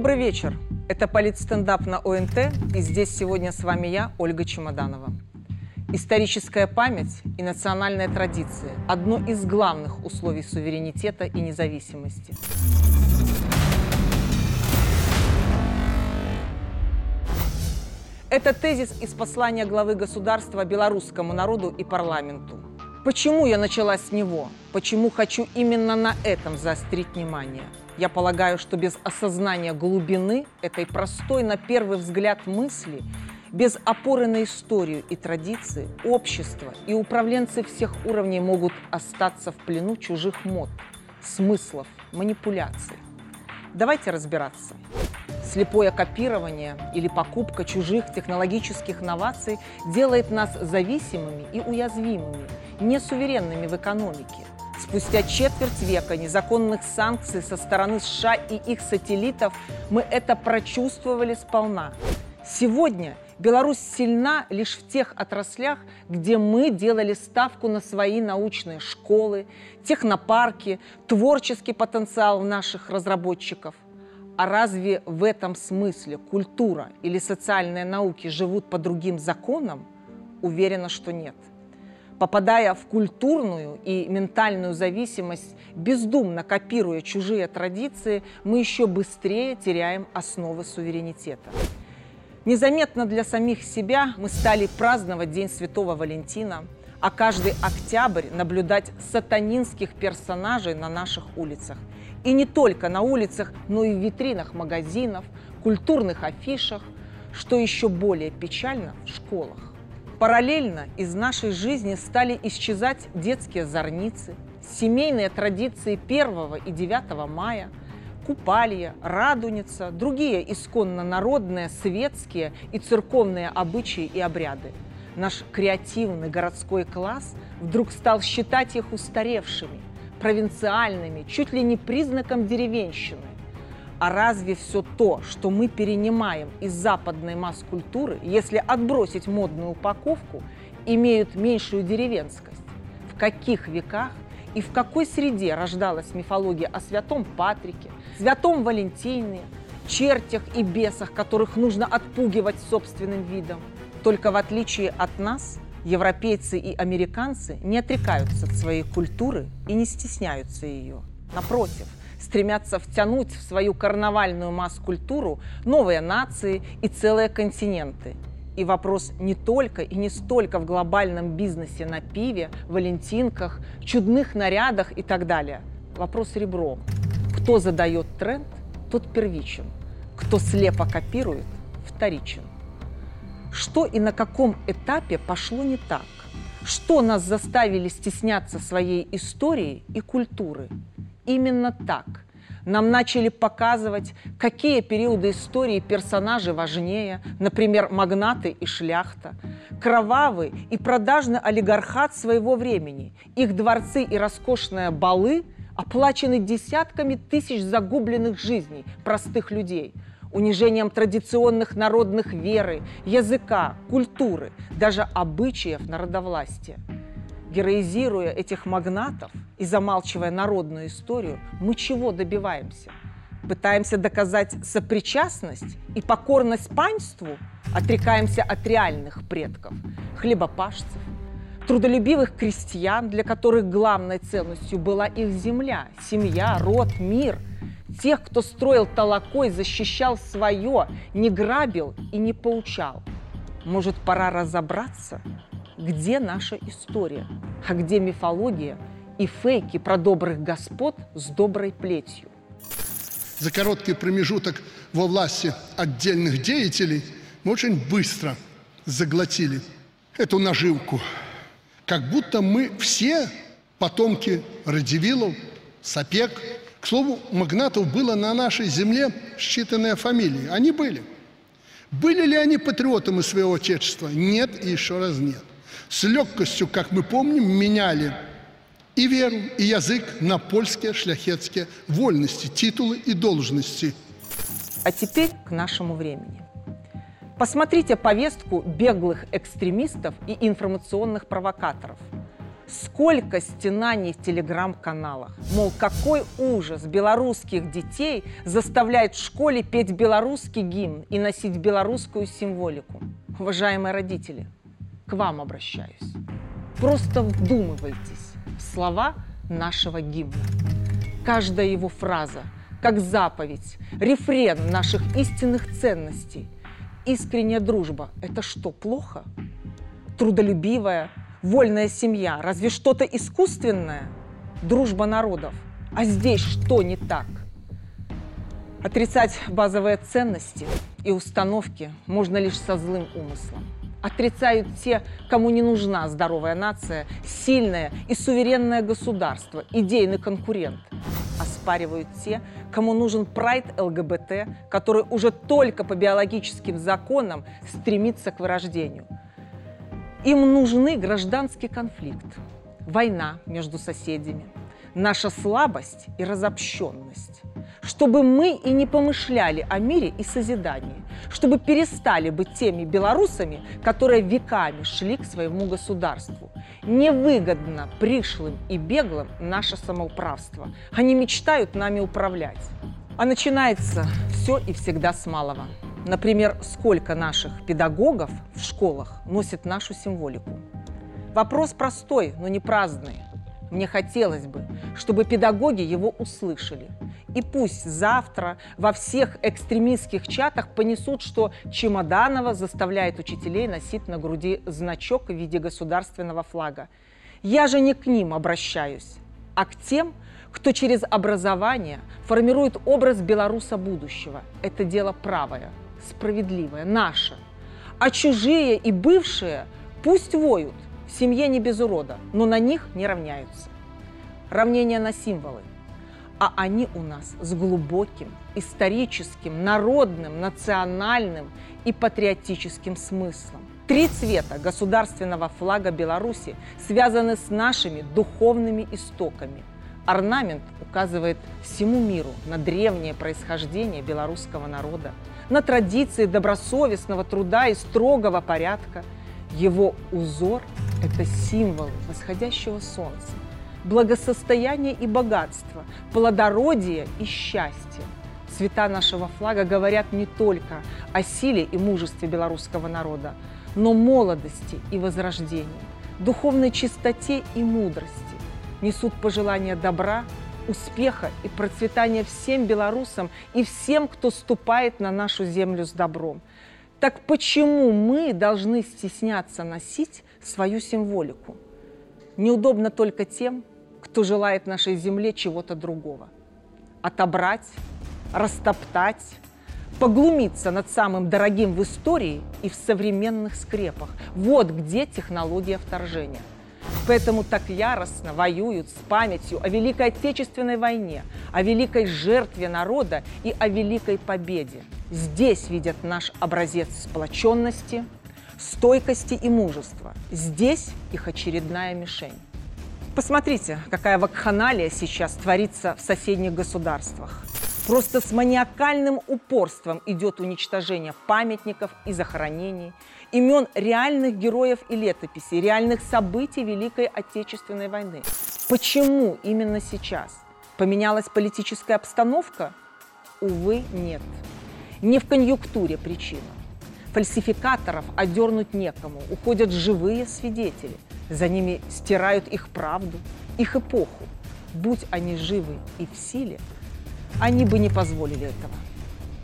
Добрый вечер. Это политстендап на ОНТ, и здесь сегодня с вами я, Ольга Чемоданова. Историческая память и национальная традиция – одно из главных условий суверенитета и независимости. Это тезис из послания главы государства белорусскому народу и парламенту. Почему я начала с него? Почему хочу именно на этом заострить внимание? Я полагаю, что без осознания глубины этой простой на первый взгляд мысли, без опоры на историю и традиции, общество и управленцы всех уровней могут остаться в плену чужих мод, смыслов, манипуляций. Давайте разбираться. Слепое копирование или покупка чужих технологических новаций делает нас зависимыми и уязвимыми, несуверенными в экономике. Спустя четверть века незаконных санкций со стороны США и их сателлитов мы это прочувствовали сполна. Сегодня Беларусь сильна лишь в тех отраслях, где мы делали ставку на свои научные школы, технопарки, творческий потенциал наших разработчиков – а разве в этом смысле культура или социальные науки живут по другим законам? Уверена, что нет. Попадая в культурную и ментальную зависимость, бездумно копируя чужие традиции, мы еще быстрее теряем основы суверенитета. Незаметно для самих себя мы стали праздновать День Святого Валентина, а каждый октябрь наблюдать сатанинских персонажей на наших улицах – и не только на улицах, но и в витринах магазинов, культурных афишах, что еще более печально в школах. Параллельно из нашей жизни стали исчезать детские зорницы, семейные традиции 1 и 9 мая, купалья, радуница, другие исконно народные, светские и церковные обычаи и обряды. Наш креативный городской класс вдруг стал считать их устаревшими – провинциальными, чуть ли не признаком деревенщины. А разве все то, что мы перенимаем из западной масс-культуры, если отбросить модную упаковку, имеют меньшую деревенскость? В каких веках и в какой среде рождалась мифология о святом Патрике, святом Валентине, чертях и бесах, которых нужно отпугивать собственным видом? Только в отличие от нас – Европейцы и американцы не отрекаются от своей культуры и не стесняются ее. Напротив, стремятся втянуть в свою карнавальную масс-культуру новые нации и целые континенты. И вопрос не только и не столько в глобальном бизнесе на пиве, валентинках, чудных нарядах и так далее. Вопрос ребром. Кто задает тренд, тот первичен. Кто слепо копирует, вторичен. Что и на каком этапе пошло не так? Что нас заставили стесняться своей истории и культуры? Именно так. Нам начали показывать, какие периоды истории персонажи важнее, например, магнаты и шляхта, кровавый и продажный олигархат своего времени, их дворцы и роскошные балы оплачены десятками тысяч загубленных жизней простых людей – унижением традиционных народных веры, языка, культуры, даже обычаев народовластия. Героизируя этих магнатов и замалчивая народную историю, мы чего добиваемся? Пытаемся доказать сопричастность и покорность панству? Отрекаемся от реальных предков, хлебопашцев, трудолюбивых крестьян, для которых главной ценностью была их земля, семья, род, мир – тех, кто строил толокой, защищал свое, не грабил и не поучал. Может, пора разобраться, где наша история, а где мифология и фейки про добрых господ с доброй плетью. За короткий промежуток во власти отдельных деятелей мы очень быстро заглотили эту наживку. Как будто мы все потомки Радивилов, Сапек, к слову, магнатов было на нашей земле считанные фамилии. Они были. Были ли они патриотами своего отечества? Нет и еще раз нет. С легкостью, как мы помним, меняли и веру, и язык на польские шляхетские вольности, титулы и должности. А теперь к нашему времени. Посмотрите повестку беглых экстремистов и информационных провокаторов – Сколько стенаний в телеграм-каналах. Мол, какой ужас белорусских детей заставляет в школе петь белорусский гимн и носить белорусскую символику. Уважаемые родители, к вам обращаюсь. Просто вдумывайтесь в слова нашего гимна. Каждая его фраза, как заповедь, рефрен наших истинных ценностей. Искренняя дружба – это что, плохо? Трудолюбивая, вольная семья, разве что-то искусственное? Дружба народов. А здесь что не так? Отрицать базовые ценности и установки можно лишь со злым умыслом. Отрицают те, кому не нужна здоровая нация, сильное и суверенное государство, идейный конкурент. Оспаривают те, кому нужен прайд ЛГБТ, который уже только по биологическим законам стремится к вырождению – им нужны гражданский конфликт, война между соседями, наша слабость и разобщенность, чтобы мы и не помышляли о мире и созидании, чтобы перестали быть теми белорусами, которые веками шли к своему государству. Невыгодно пришлым и беглым наше самоуправство. Они мечтают нами управлять. А начинается все и всегда с малого. Например, сколько наших педагогов в школах носит нашу символику? Вопрос простой, но не праздный. Мне хотелось бы, чтобы педагоги его услышали. И пусть завтра во всех экстремистских чатах понесут, что Чемоданова заставляет учителей носить на груди значок в виде государственного флага. Я же не к ним обращаюсь, а к тем, кто через образование формирует образ белоруса будущего. Это дело правое справедливое, наше. А чужие и бывшие пусть воют, в семье не без урода, но на них не равняются. Равнение на символы. А они у нас с глубоким, историческим, народным, национальным и патриотическим смыслом. Три цвета государственного флага Беларуси связаны с нашими духовными истоками. Орнамент указывает всему миру на древнее происхождение белорусского народа, на традиции добросовестного труда и строгого порядка. Его узор – это символ восходящего солнца, благосостояния и богатства, плодородия и счастья. Цвета нашего флага говорят не только о силе и мужестве белорусского народа, но молодости и возрождении, духовной чистоте и мудрости, несут пожелания добра успеха и процветания всем белорусам и всем, кто ступает на нашу землю с добром. Так почему мы должны стесняться носить свою символику? Неудобно только тем, кто желает нашей земле чего-то другого. Отобрать, растоптать, поглумиться над самым дорогим в истории и в современных скрепах. Вот где технология вторжения – Поэтому так яростно воюют с памятью о Великой Отечественной войне, о великой жертве народа и о великой победе. Здесь видят наш образец сплоченности, стойкости и мужества. Здесь их очередная мишень. Посмотрите, какая вакханалия сейчас творится в соседних государствах. Просто с маниакальным упорством идет уничтожение памятников и захоронений, имен реальных героев и летописей, реальных событий Великой Отечественной войны. Почему именно сейчас? Поменялась политическая обстановка? Увы, нет. Не в конъюнктуре причина. Фальсификаторов одернуть некому, уходят живые свидетели. За ними стирают их правду, их эпоху. Будь они живы и в силе, они бы не позволили этого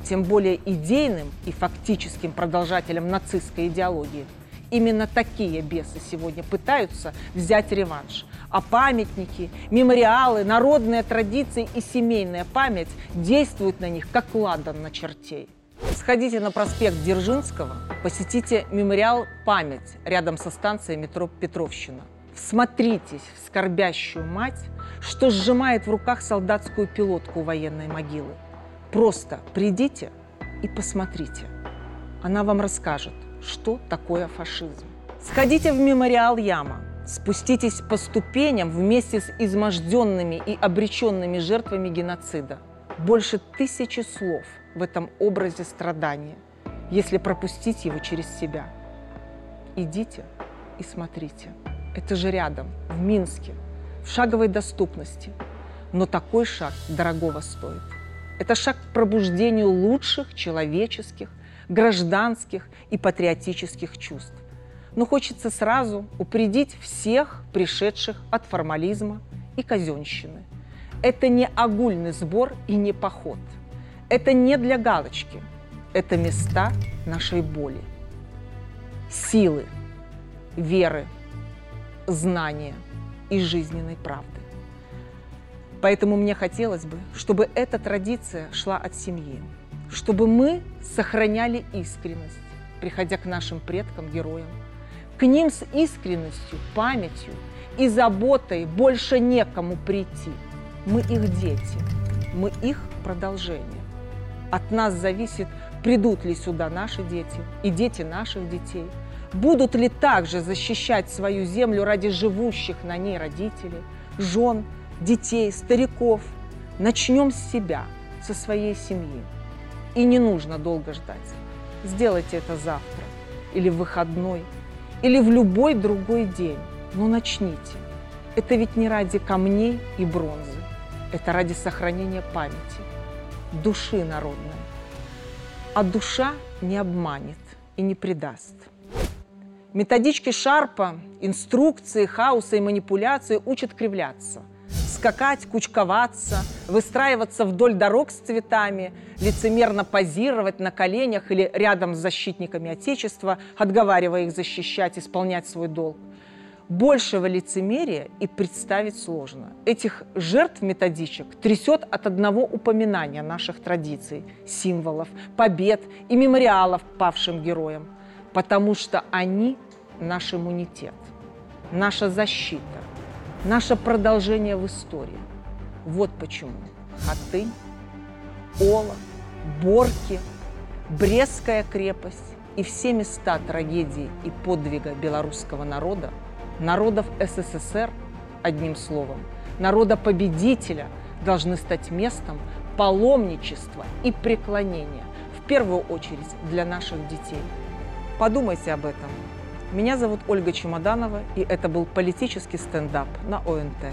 тем более идейным и фактическим продолжателем нацистской идеологии. Именно такие бесы сегодня пытаются взять реванш. А памятники, мемориалы, народные традиции и семейная память действуют на них, как ладан на чертей. Сходите на проспект Дзержинского, посетите мемориал «Память» рядом со станцией метро Петровщина. Всмотритесь в скорбящую мать, что сжимает в руках солдатскую пилотку военной могилы. Просто придите и посмотрите. Она вам расскажет, что такое фашизм. Сходите в мемориал Яма, спуститесь по ступеням вместе с изможденными и обреченными жертвами геноцида. Больше тысячи слов в этом образе страдания, если пропустить его через себя. Идите и смотрите. Это же рядом, в Минске, в шаговой доступности. Но такой шаг дорогого стоит. Это шаг к пробуждению лучших человеческих, гражданских и патриотических чувств. Но хочется сразу упредить всех пришедших от формализма и казенщины. Это не огульный сбор и не поход. Это не для галочки. Это места нашей боли, силы, веры, знания и жизненной правды. Поэтому мне хотелось бы, чтобы эта традиция шла от семьи, чтобы мы сохраняли искренность, приходя к нашим предкам, героям. К ним с искренностью, памятью и заботой больше некому прийти. Мы их дети, мы их продолжение. От нас зависит, придут ли сюда наши дети и дети наших детей, будут ли также защищать свою землю ради живущих на ней родителей, жен, детей, стариков. Начнем с себя, со своей семьи. И не нужно долго ждать. Сделайте это завтра, или в выходной, или в любой другой день. Но начните. Это ведь не ради камней и бронзы. Это ради сохранения памяти, души народной. А душа не обманет и не предаст. Методички Шарпа, инструкции, хаоса и манипуляции учат кривляться – скакать, кучковаться, выстраиваться вдоль дорог с цветами, лицемерно позировать на коленях или рядом с защитниками Отечества, отговаривая их защищать, исполнять свой долг. Большего лицемерия и представить сложно. Этих жертв методичек трясет от одного упоминания наших традиций, символов, побед и мемориалов павшим героям, потому что они – наш иммунитет, наша защита – наше продолжение в истории. Вот почему Хатынь, Ола, Борки, Брестская крепость и все места трагедии и подвига белорусского народа, народов СССР, одним словом, народа-победителя должны стать местом паломничества и преклонения, в первую очередь для наших детей. Подумайте об этом. Меня зовут Ольга Чемоданова, и это был политический стендап на ОНТ.